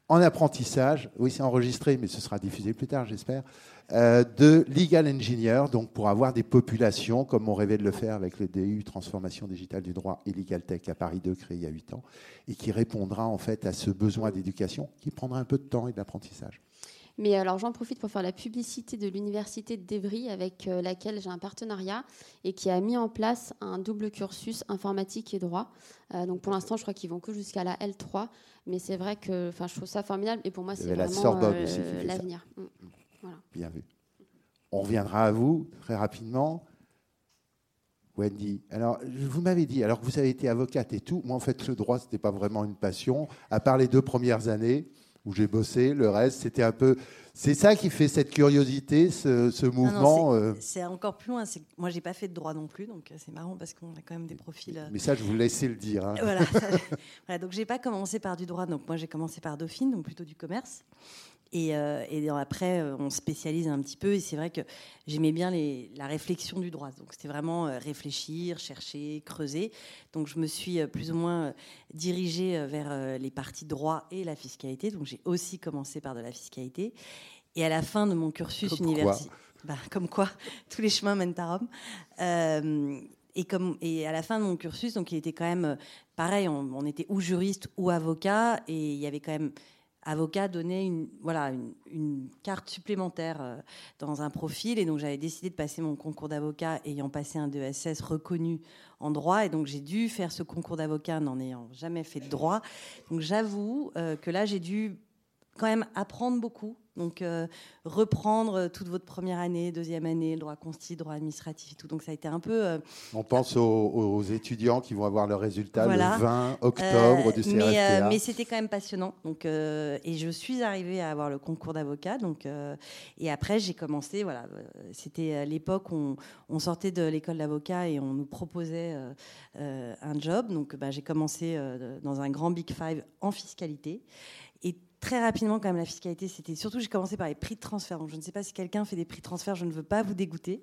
en apprentissage, oui c'est enregistré, mais ce sera diffusé plus tard j'espère, euh, de legal engineer, donc pour avoir des populations, comme on rêvait de le faire avec le DU Transformation digitale du droit et Legal Tech à Paris 2, créé il y a 8 ans, et qui répondra en fait à ce besoin d'éducation qui prendra un peu de temps et d'apprentissage. Mais alors j'en profite pour faire la publicité de l'université d'Evry avec euh, laquelle j'ai un partenariat et qui a mis en place un double cursus informatique et droit. Euh, donc pour l'instant, je crois qu'ils vont que jusqu'à la L3, mais c'est vrai que je trouve ça formidable et pour moi c'est vraiment euh, l'avenir. Mm. Voilà. Bien vu. On reviendra à vous très rapidement. Wendy, alors vous m'avez dit, alors que vous avez été avocate et tout, moi en fait le droit c'était pas vraiment une passion, à part les deux premières années où j'ai bossé. Le reste, c'était un peu. C'est ça qui fait cette curiosité, ce, mouvement. Euh. c'est encore plus loin. Moi, j'ai pas fait de droit non plus, donc euh, c'est marrant parce qu'on a quand même des profils. Euh. Mais ça, je vous laissais le dire. Hein. Voilà. voilà. Donc, j'ai pas commencé par du droit. Donc, moi, j'ai commencé par Dauphine, donc plutôt du commerce. Et, euh, après, euh, on spécialise un petit peu. Et c'est vrai que j'aimais bien la réflexion du droit. Donc c'était vraiment euh, réfléchir, chercher, creuser. Donc je me suis plus ou moins dirigée vers les parties droit et la fiscalité. Donc j'ai aussi commencé par de la fiscalité. Et à la fin de mon cursus universitaire, bah, comme quoi tous les chemins mènent à Rome. et, comme, et à la fin de mon cursus, donc il était quand même pareil, on, on était ou juriste ou avocat, et il y avait quand même avocat donnait une, voilà, une, carte supplémentaire euh, dans un profil. Et donc, j'avais décidé de passer mon concours d'avocat ayant passé un DSS reconnu en droit. Et donc, j'ai dû faire ce concours d'avocat n'en ayant jamais fait de droit. Donc, j'avoue euh, que là, j'ai dû quand même apprendre beaucoup donc, euh, reprendre toute votre première année, deuxième année, le droit consti, droit administratif et tout. Donc, ça a été un peu. Euh, On pense aux, étudiants qui vont avoir leurs résultats le 20 octobre du CRFPA. Mais, mais c'était quand même passionnant. Donc, euh, et je suis arrivée à avoir le concours d'avocat. Donc, et après, j'ai commencé. Voilà, c'était à l'époque où on, sortait de l'école d'avocat et on nous proposait un job. Donc, bah, j'ai commencé dans un grand Big Five en fiscalité très rapidement quand même la fiscalité. C'était surtout j'ai commencé par les prix de transfert. Donc je ne sais pas si quelqu'un fait des prix de transfert. Je ne veux pas vous dégoûter.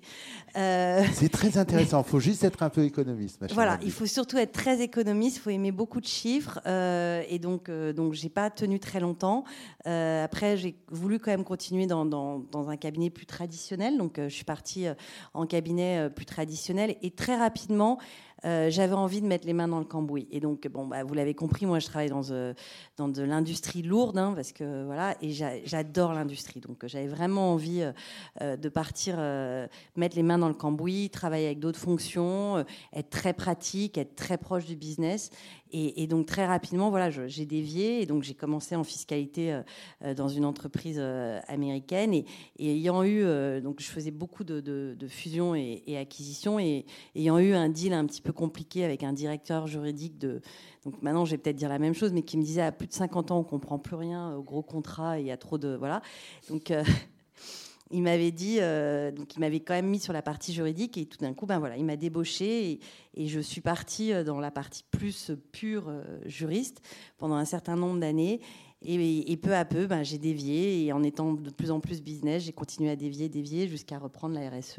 Euh, C'est très intéressant. Il faut juste être un peu économiste. voilà, il faut surtout être très économiste. Il faut aimer beaucoup de chiffres. Euh, et donc euh, donc j'ai pas tenu très longtemps. après j'ai voulu quand même continuer dans, dans, dans, un cabinet plus traditionnel. Donc je suis partie en cabinet plus traditionnel et très rapidement euh, j'avais envie de mettre les mains dans le cambouis. Et donc, bon, bah, vous l'avez compris, moi, je travaille dans, euh, dans de l'industrie lourde, hein, parce que voilà, et j'adore l'industrie. Donc, j'avais vraiment envie euh, de partir, mettre les mains dans le cambouis, travailler avec d'autres fonctions, être très pratique, être très proche du business. Et, donc très rapidement, voilà, j'ai dévié et donc j'ai commencé en fiscalité euh, euh, dans une entreprise euh, américaine. Et, ayant eu, donc je faisais beaucoup de, fusions et, acquisitions et ayant eu un deal un petit peu compliqué avec un directeur juridique de, donc maintenant je vais peut-être dire la même chose, mais qui me disait à plus de 50 ans on comprend plus rien au gros contrat, il y a trop de voilà, donc il m'avait dit, euh, donc il m'avait quand même mis sur la partie juridique et tout d'un coup, ben voilà, il m'a débauché et, je suis partie euh, dans la partie plus pure euh, juriste pendant un certain nombre d'années. Et, peu à peu, ben, j'ai dévié et en étant de plus en plus business, j'ai continué à dévier, dévier jusqu'à reprendre la RSE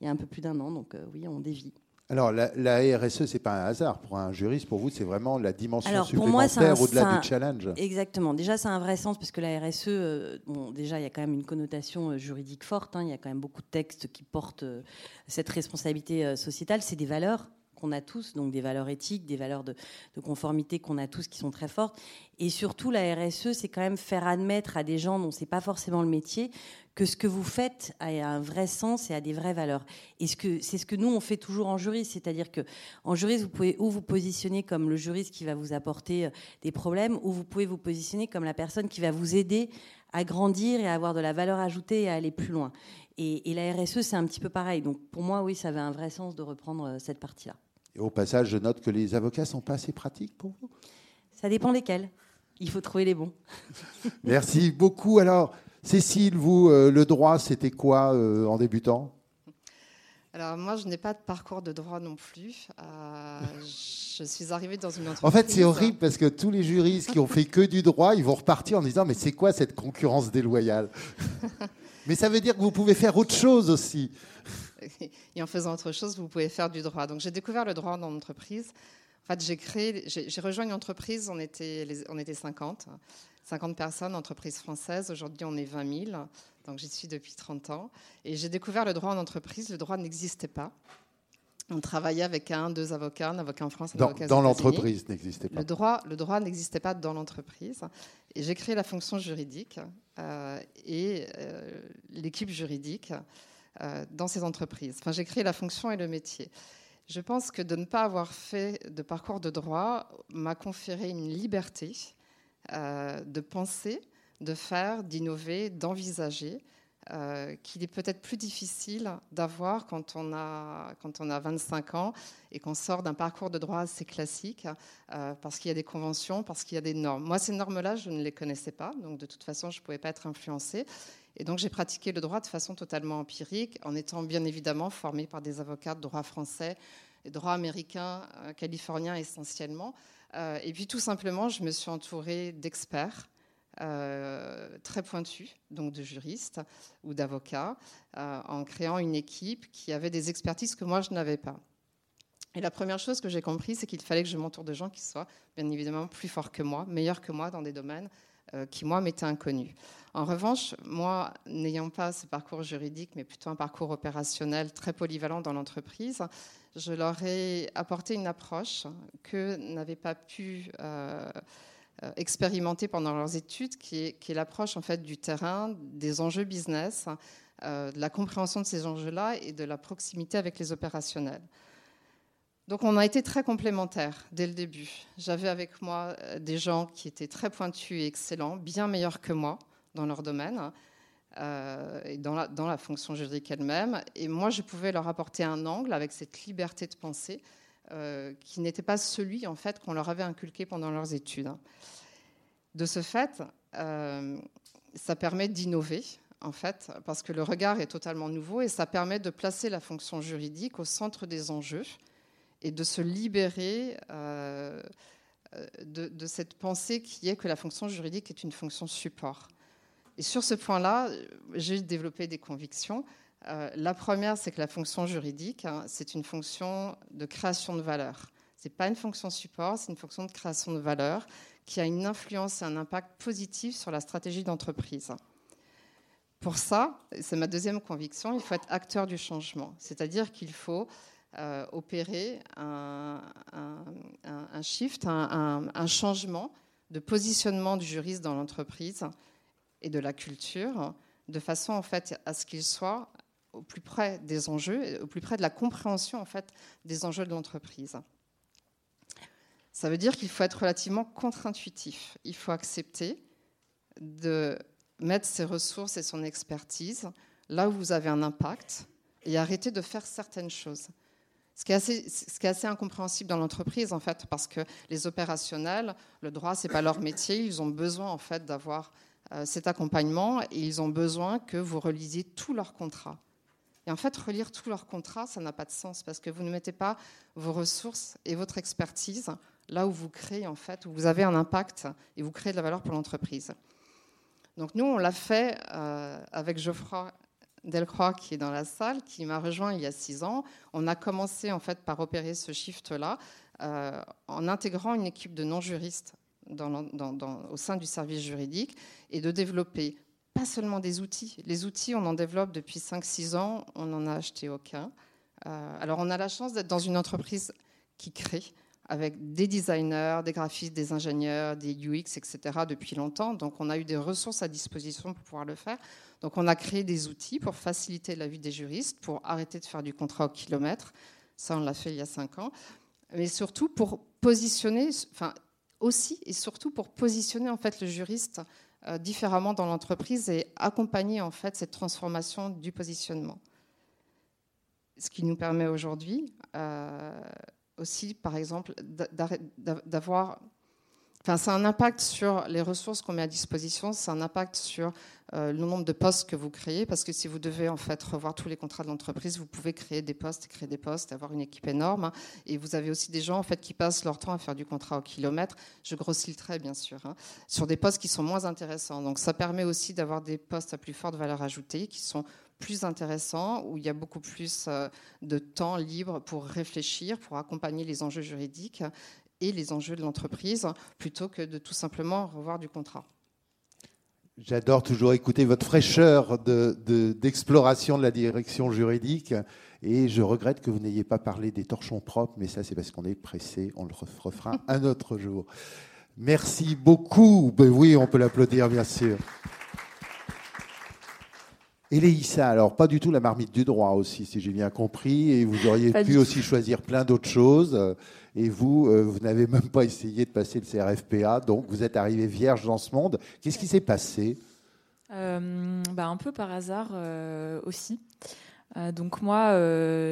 il y a un peu plus d'un an. Donc oui, on dévie. Alors, la, RSE, ce n'est pas un hasard. Pour un juriste, pour vous, c'est vraiment la dimension supplémentaire au-delà du challenge. Exactement. Déjà, a un vrai sens, parce que la RSE, euh, bon, déjà, il y a quand même une connotation euh, juridique forte. Hein. Il y a quand même beaucoup de textes qui portent euh, cette responsabilité sociétale. C'est des valeurs qu'on a tous, donc des valeurs éthiques, des valeurs de, conformité qu'on a tous qui sont très fortes. Et surtout, la RSE, c'est quand même faire admettre à des gens dont c'est pas forcément le métier que ce que vous faites a un vrai sens et a des vraies valeurs. Et c'est ce que nous on fait toujours en juriste, c'est-à-dire que en juriste vous pouvez ou vous positionner comme le juriste qui va vous apporter euh, des problèmes, ou vous pouvez vous positionner comme la personne qui va vous aider à grandir et à avoir de la valeur ajoutée et à aller plus loin. Et, la RSE c'est un petit peu pareil. Donc pour moi oui ça avait un vrai sens de reprendre euh, cette partie-là. Et au passage je note que les avocats sont pas assez pratiques pour vous. Ça dépend desquels. Il faut trouver les bons. Merci beaucoup. Alors, Cécile, vous, euh, le droit, c'était quoi euh, en débutant? Alors moi, je n'ai pas de parcours de droit non plus. Euh, je suis arrivée dans une entreprise. En fait, c'est horrible parce que tous les juristes qui ont fait que du droit, ils vont repartir en disant mais c'est quoi cette concurrence déloyale? Mais ça veut dire que vous pouvez faire autre chose aussi. Et en faisant autre chose, vous pouvez faire du droit. Donc j'ai découvert le droit dans l'entreprise. En fait, j'ai créé, j'ai rejoint une entreprise. On était, on était 50. 50 personnes, entreprise française. Aujourd'hui, on est 20 000. Donc, j'y suis depuis 30 ans. Et j'ai découvert le droit en entreprise. Le droit n'existait pas. On travaillait avec un, deux avocats, un avocat en France, un Dans, avocat dans l'entreprise n'existait pas. Le droit, le droit n'existait pas dans l'entreprise. Et j'ai créé la fonction juridique euh, et euh, l'équipe juridique dans ces entreprises. Enfin, j'ai créé la fonction et le métier. Je pense que de ne pas avoir fait de parcours de droit m'a conféré une liberté euh, de penser, de faire, d'innover, d'envisager, euh, qu'il est peut-être plus difficile d'avoir quand, on a- quand on a 25 ans et qu'on sort d'un parcours de droit assez classique, euh, parce qu'il y a des conventions, parce qu'il y a des normes. Moi, ces normes-là, je ne les connaissais pas, donc de toute façon, je ne pouvais pas être influencée. Et donc, j'ai pratiqué le droit de façon totalement empirique, en étant bien évidemment formée par des avocats de droit français et droit américain, euh, californien essentiellement. Euh, et puis, tout simplement, je me suis entourée d'experts. euh, très pointus, donc de juristes ou d'avocats, en créant une équipe qui avait des expertises que moi je n'avais pas. Et la première chose que j'ai compris, c'est qu'il fallait que je m'entoure de gens qui soient bien évidemment plus forts que moi, meilleurs que moi dans des domaines qui, moi, m'étaient inconnus. En revanche, moi, n'ayant pas ce parcours juridique, mais plutôt un parcours opérationnel très polyvalent dans l'entreprise, je leur ai apporté une approche que n'avaient pas pu euh, euh, expérimenter pendant leurs études, qui est, l'approche en fait du terrain, des enjeux business, euh, de la compréhension de ces enjeux-là et de la proximité avec les opérationnels. Donc on a été très complémentaires dès le début. J'avais avec moi euh, des gens qui étaient très pointus et excellents, bien meilleurs que moi dans leur domaine euh, et dans la, fonction juridique elle-même. Et moi, je pouvais leur apporter un angle avec cette liberté de penser euh, qui n'était pas celui en fait qu'on leur avait inculqué pendant leurs études. De ce fait, ça permet d'innover en fait, parce que le regard est totalement nouveau et ça permet de placer la fonction juridique au centre des enjeux et de se libérer euh, de, de cette pensée qui est que la fonction juridique est une fonction support. Et sur ce point-là, j'ai développé des convictions. Euh, la première, c'est que la fonction juridique, hein, c'est une fonction de création de valeur. Ce n'est pas une fonction support, c'est une fonction de création de valeur qui a une influence et un impact positif sur la stratégie d'entreprise. Pour ça, c'est ma deuxième conviction, il faut être acteur du changement. C'est-à-dire qu'il faut euh, opérer un, shift, un, un, changement de positionnement du juriste dans l'entreprise et de la culture, de façon en fait à ce qu'il soit au plus près des enjeux, au plus près de la compréhension en fait des enjeux de l'entreprise. Ça veut dire qu'il faut être relativement contre-intuitif. Il faut accepter de mettre ses ressources et son expertise là où vous avez un impact et arrêter de faire certaines choses. Ce qui, est assez, ce incompréhensible dans l'entreprise, en fait, parce que les opérationnels, le droit, c'est pas leur métier. Ils ont besoin, en fait, d'avoir euh, cet accompagnement et ils ont besoin que vous relisiez tous leurs contrats. Et en fait, relire tous leurs contrats, ça n'a pas de sens parce que vous ne mettez pas vos ressources et votre expertise là où vous créez, en fait, où vous avez un impact et vous créez de la valeur pour l'entreprise. Donc nous, on l'a fait euh, avec Geoffroy Delcroix qui est dans la salle, qui m'a rejoint il y a six ans. On a commencé en fait par opérer ce shift-là euh, en intégrant une équipe de non-juristes au sein du service juridique et de développer pas seulement des outils. Les outils, on en développe depuis 5-6 ans, on n'en a acheté aucun. Euh, alors on a la chance d'être dans une entreprise qui crée avec des designers, des graphistes, des ingénieurs, des UX, etc. depuis longtemps. Donc on a eu des ressources à disposition pour pouvoir le faire. Donc on a créé des outils pour faciliter la vie des juristes, pour arrêter de faire du contrat au kilomètre. Ça, on l'a fait il y a cinq ans. Mais surtout pour positionner, enfin aussi et surtout pour positionner en fait le juriste euh, différemment dans l'entreprise et accompagner en fait cette transformation du positionnement. Ce qui nous permet aujourd'hui euh, aussi, par exemple, d'avoir Enfin, c'est un impact sur les ressources qu'on met à disposition, c'est un impact sur le nombre de postes que vous créez, parce que si vous devez en fait revoir tous les contrats de l'entreprise, vous pouvez créer des postes, créer des postes, avoir une équipe énorme. Et vous avez aussi des gens en fait qui passent leur temps à faire du contrat au kilomètre. Je grossis le trait bien sûr, hein, sur des postes qui sont moins intéressants. Donc ça permet aussi d'avoir des postes à plus forte valeur ajoutée, qui sont plus intéressants, où il y a beaucoup plus euh, de temps libre pour réfléchir, pour accompagner les enjeux juridiques et les enjeux de l'entreprise, plutôt que de tout simplement revoir du contrat. J'adore toujours écouter votre fraîcheur d'exploration de, de, la direction juridique. Et je regrette que vous n'ayez pas parlé des torchons propres, mais ça, c'est parce qu'on est pressé. On le refera un autre jour. Merci beaucoup. Ben oui, on peut l'applaudir, bien sûr. Et Léissa, alors pas du tout la marmite du droit aussi, si j'ai bien compris, et vous auriez pu aussi choisir plein d'autres choses. Et vous, euh, vous n'avez même pas essayé de passer le CRFPA, donc vous êtes arrivé vierge dans ce monde. Qu'est-ce qui s'est passé? Euh, bah, Un peu par hasard euh, aussi. donc moi,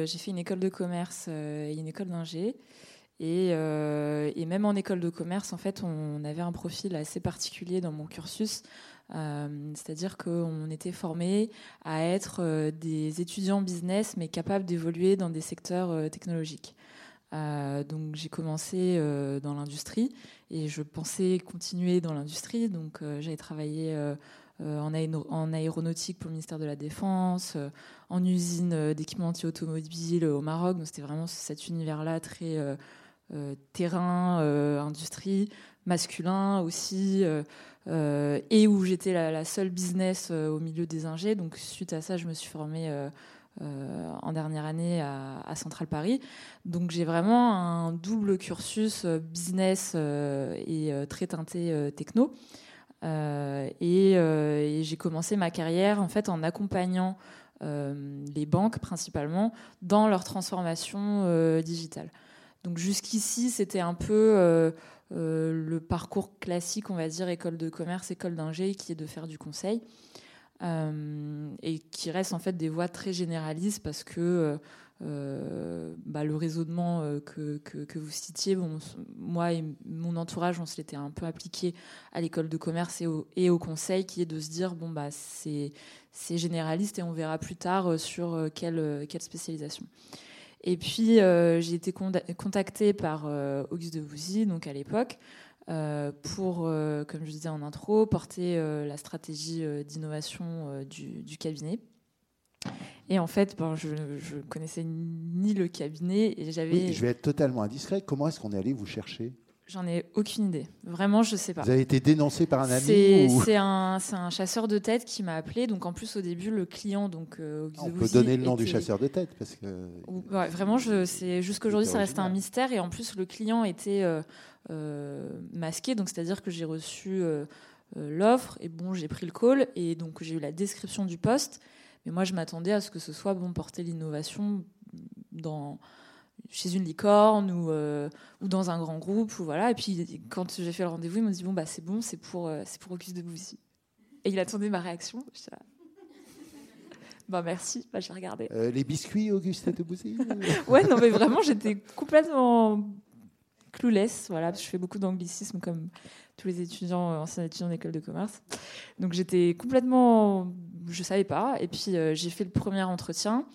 j'ai fait une école de commerce et une école d'ingé. Et, et, même en école de commerce, en fait, on avait un profil assez particulier dans mon cursus. C'est-à-dire qu'on était formé à être des étudiants business, mais capables d'évoluer dans des secteurs technologiques. Euh, donc j'ai commencé euh, dans l'industrie et je pensais continuer dans l'industrie. Donc euh, j'avais travaillé en, en, aéronautique pour le ministère de la Défense, en usine d'équipementiers automobiles au Maroc. Donc c'était vraiment cet univers-là très terrain, industrie, masculin aussi. et où j'étais la, la, seule business au milieu des ingés. Donc suite à ça, je me suis formée euh, en dernière année à, Central Paris. Donc j'ai vraiment un double cursus euh, business euh, et très teinté techno. et, j'ai commencé ma carrière en fait en accompagnant les banques principalement dans leur transformation digitale. Donc jusqu'ici, c'était un peu le parcours classique, on va dire, école de commerce, école d'ingé, qui est de faire du conseil. Euh, et qui restent en fait des voies très généralistes parce que euh, euh, bah, le raisonnement que, que, vous citiez, moi et mon entourage, on se l'était un peu appliqué à l'école de commerce et au, conseil, qui est de se dire bon bah c'est généraliste et on verra plus tard sur quelle, quelle spécialisation. Et puis j'ai été contactée par Auguste de Bouzy, donc à l'époque, pour, euh, comme je disais en intro, porter euh, la stratégie d'innovation du, cabinet. Et en fait, ben, je ne connaissais ni le cabinet et j'avais. je vais être totalement indiscret. Comment est-ce qu'on est allé vous chercher? J'en ai aucune idée. Vraiment, je ne sais pas. Vous avez été dénoncé par un ami C'est un, un, chasseur de tête qui m'a appelé. Donc en plus, au début, le client, donc On peut donner le nom du chasseur de tête parce que. Ouais, vraiment, jusqu'à aujourd'hui, ça reste un mystère. Et en plus, le client était euh, masqué. Donc, c'est-à-dire que j'ai reçu euh, euh, l'offre et bon, j'ai pris le call et donc j'ai eu la description du poste. Mais moi, je m'attendais à ce que ce soit bon porter l'innovation dans chez une licorne ou, ou dans un grand groupe ou voilà. Et puis quand j'ai fait le rendez-vous, il m'a dit bon bah c'est bon, c'est pour c'est pour Auguste de Bouzy. Et il attendait ma réaction. bah merci, bah, j'ai regardé. les biscuits Auguste de Bouzy. ouais non mais vraiment j'étais complètement clueless, voilà, je fais beaucoup d'anglicisme comme tous les étudiants, euh, anciens étudiants d'école de commerce. Donc j'étais complètement, je savais pas. Et puis euh, j'ai fait le premier entretien.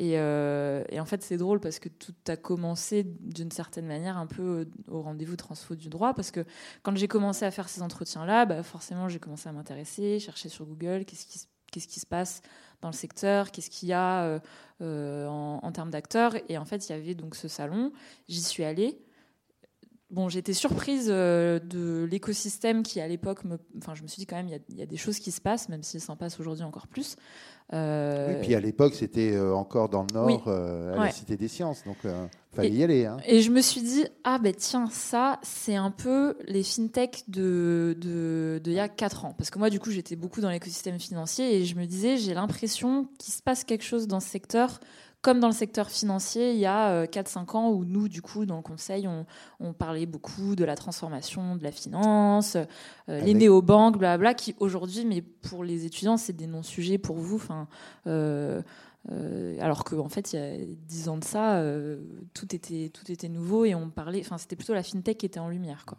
Euh, et, en fait, c'est drôle parce que tout a commencé d'une certaine manière un peu au rendez-vous transfo du droit. Parce que quand j'ai commencé à faire ces entretiens-là, bah forcément, j'ai commencé à m'intéresser, chercher sur Google qu'est-ce qui, se passe dans le secteur, qu'est-ce qu'il y a en, termes d'acteurs. Et en fait, il y avait donc ce salon. J'y suis allée. Bon, j'étais surprise euh, de l'écosystème qui, à l'époque, me... enfin, je me suis dit quand même, il y, a des choses qui se passent, même s'il s'en passe aujourd'hui encore plus. Euh... Oui, puis à l'époque, c'était euh, encore dans le Nord, euh, à la Cité des Sciences, donc il fallait y aller. Hein. Et je me suis dit, ah ben tiens, ça, c'est un peu les fintech de, de, de il y a 4 ans. Parce que moi, du coup, j'étais beaucoup dans l'écosystème financier et je me disais, j'ai l'impression qu'il se passe quelque chose dans ce secteur comme dans le secteur financier, il y a 4-5 euh, ans où nous, du coup, dans le conseil, on, parlait beaucoup de la transformation de la finance, euh, les néobanques, blablabla, qui aujourd'hui, mais pour les étudiants, c'est des non-sujets pour vous. Enfin, euh, alors qu'en en fait, il y a 10 ans de ça, tout, était, tout était nouveau et on parlait. Enfin, c'était plutôt la fintech qui était en lumière, quoi.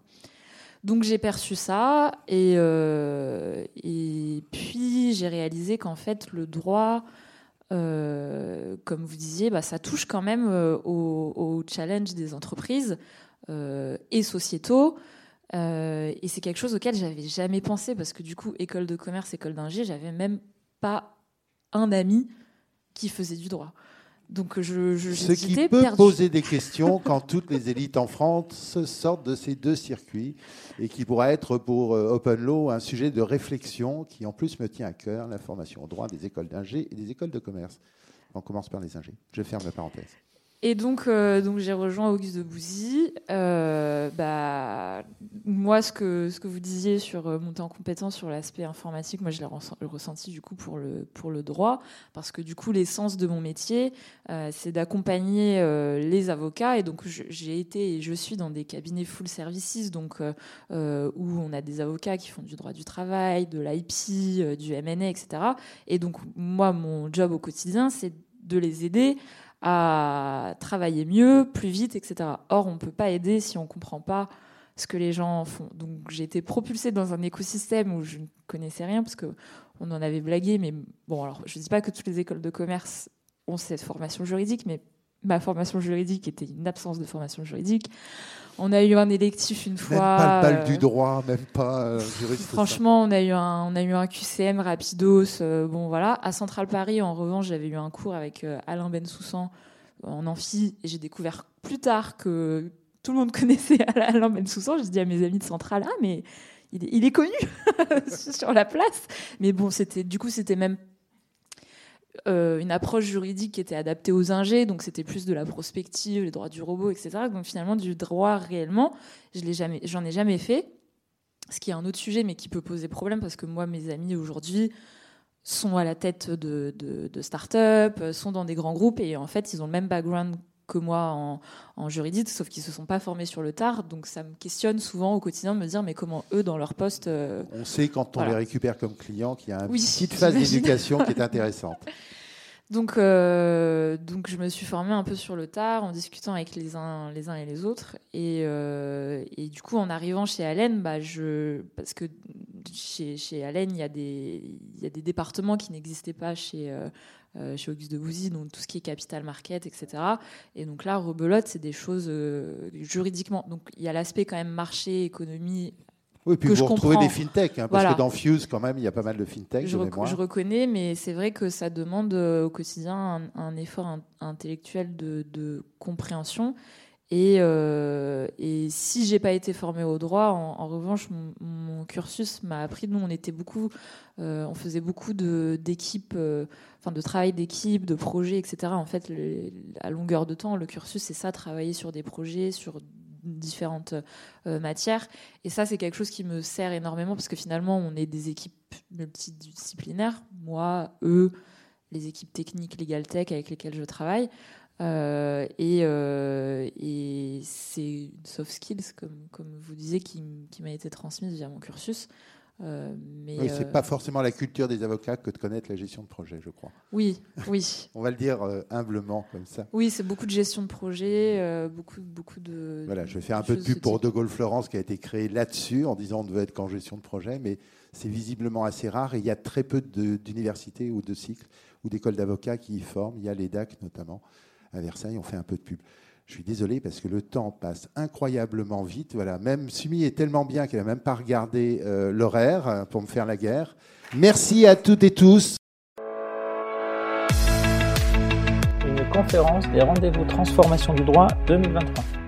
Donc j'ai perçu ça et, et puis j'ai réalisé qu'en fait le droit euh, comme vous disiez, bah, ça touche quand même euh, au, challenge des entreprises euh, et sociétaux. et c'est quelque chose auquel j'avais jamais pensé parce que du coup, école de commerce, école d'ingé, j'avais même pas un ami qui faisait du droit. Donc je, je Ce qui peut poser des questions quand toutes les élites en France sortent de ces deux circuits et qui pourra être pour euh, Open Law un sujet de réflexion qui en plus me tient à cœur, la formation au droit des écoles d'ingé et des écoles de commerce. On commence par les ingés. Je ferme la parenthèse. Et donc, euh, donc j'ai rejoint Auguste de Bouzy. Euh, bah, moi, ce que, ce que vous disiez sur euh, monter en compétence sur l'aspect informatique, moi, je l'ai ressent- ressenti du coup pour le, pour le droit, parce que du coup, l'essence de mon métier, euh, c'est d'accompagner les avocats. Et donc, j'ai été et je suis dans des cabinets full services, donc où on a des avocats qui font du droit du travail, de l'IP, du MNA, etc. Et donc, moi, mon job au quotidien, c'est de les aider à travailler mieux, plus vite, etc. Or, on ne peut pas aider si on ne comprend pas ce que les gens font. Donc, j'ai été propulsée dans un écosystème où je ne connaissais rien, parce qu'on en avait blagué, mais bon, alors, je ne dis pas que toutes les écoles de commerce ont cette formation juridique, mais ma formation juridique était une absence de formation juridique. On a eu un électif une Même fois. pas le bal euh, du droit, même pas euh, juriste. Franchement, on a eu un, on a eu un QCM rapidos. euh, bon, voilà. À Central Paris, en revanche, j'avais eu un cours avec euh, Alain Bensoussan en amphi. Et j'ai découvert plus tard que tout le monde connaissait Alain Bensoussan. J'ai dit à mes amis de Central, ah, mais il est, il est connu sur la place. Mais bon, c'était, du coup, c'était même euh, une approche juridique qui était adaptée aux ingés, donc c'était plus de la prospective, les droits du robot, etc. Donc finalement, du droit réellement, je l'ai jamais, j'en ai jamais fait. Ce qui est un autre sujet, mais qui peut poser problème parce que moi, mes amis aujourd'hui sont à la tête de, de, de start-up, sont dans des grands groupes et en fait, ils ont le même background que moi en, en juridique, sauf qu'ils se sont pas formés sur le tard. Donc ça me questionne souvent au quotidien de me dire, mais comment eux, dans leur poste, euh, On sait quand on Voilà. les récupère comme clients qu'il y a une Oui, petite phase d'éducation qui est intéressante. Donc, euh, donc je me suis formée un peu sur le tard en discutant avec les uns, les uns et les autres. Et, euh, et du coup, en arrivant chez Allen, bah, je, parce que chez, chez Allen, il y, a des, il y a des départements qui n'existaient pas chez, euh, chez Auguste de Bouzy, donc tout ce qui est capital market, etc. Et donc là, rebelote, c'est des choses euh, juridiquement. Donc il y a l'aspect quand même marché, économie, Oui, puis Que vous je retrouvez comprends. des fintech, hein, parce que dans Fuse, quand même, il y a pas mal de fintech je, rec- je reconnais, mais c'est vrai que ça demande euh, au quotidien un, un effort in- intellectuel de, de compréhension. Et, euh, et si j'ai pas été formée au droit, en, revanche, mon, cursus m'a appris. Nous, on était beaucoup, euh, on faisait beaucoup de d'équipes, euh, de travail d'équipe, de projets, etc. En fait, à longueur de temps, le cursus, c'est ça, travailler sur des projets, sur différentes euh, matières. Et ça, c'est quelque chose qui me sert énormément parce que finalement, on est des équipes multidisciplinaires. Moi, eux, les équipes techniques, legal tech avec lesquelles je travaille. Euh, et euh, et c'est une soft skills, comme, comme vous disiez, qui, m'a été transmise via mon cursus. Euh, mais Oui, euh, c'est pas forcément la culture des avocats que de connaître la gestion de projet, je crois. Oui, oui. On va le dire euh, humblement comme ça. Oui, c'est beaucoup de gestion de projet, euh, beaucoup, beaucoup de. Voilà, je vais faire un peu de pub pour. De Gaulle Florence qui a été créé là-dessus en disant on ne veut être qu'en gestion de projet, mais c'est visiblement assez rare et il y a très peu d'universités ou de cycles ou d'écoles d'avocats qui y forment. Il y a l'EDAC notamment à Versailles, on fait un peu de pub. Je suis désolé parce que le temps passe incroyablement vite. Voilà, même Sumi est tellement bien qu'elle n'a même pas regardé euh, l'horaire euh, pour me faire la guerre. Merci à toutes et tous. Une conférence des rendez-vous transformation du droit 2023.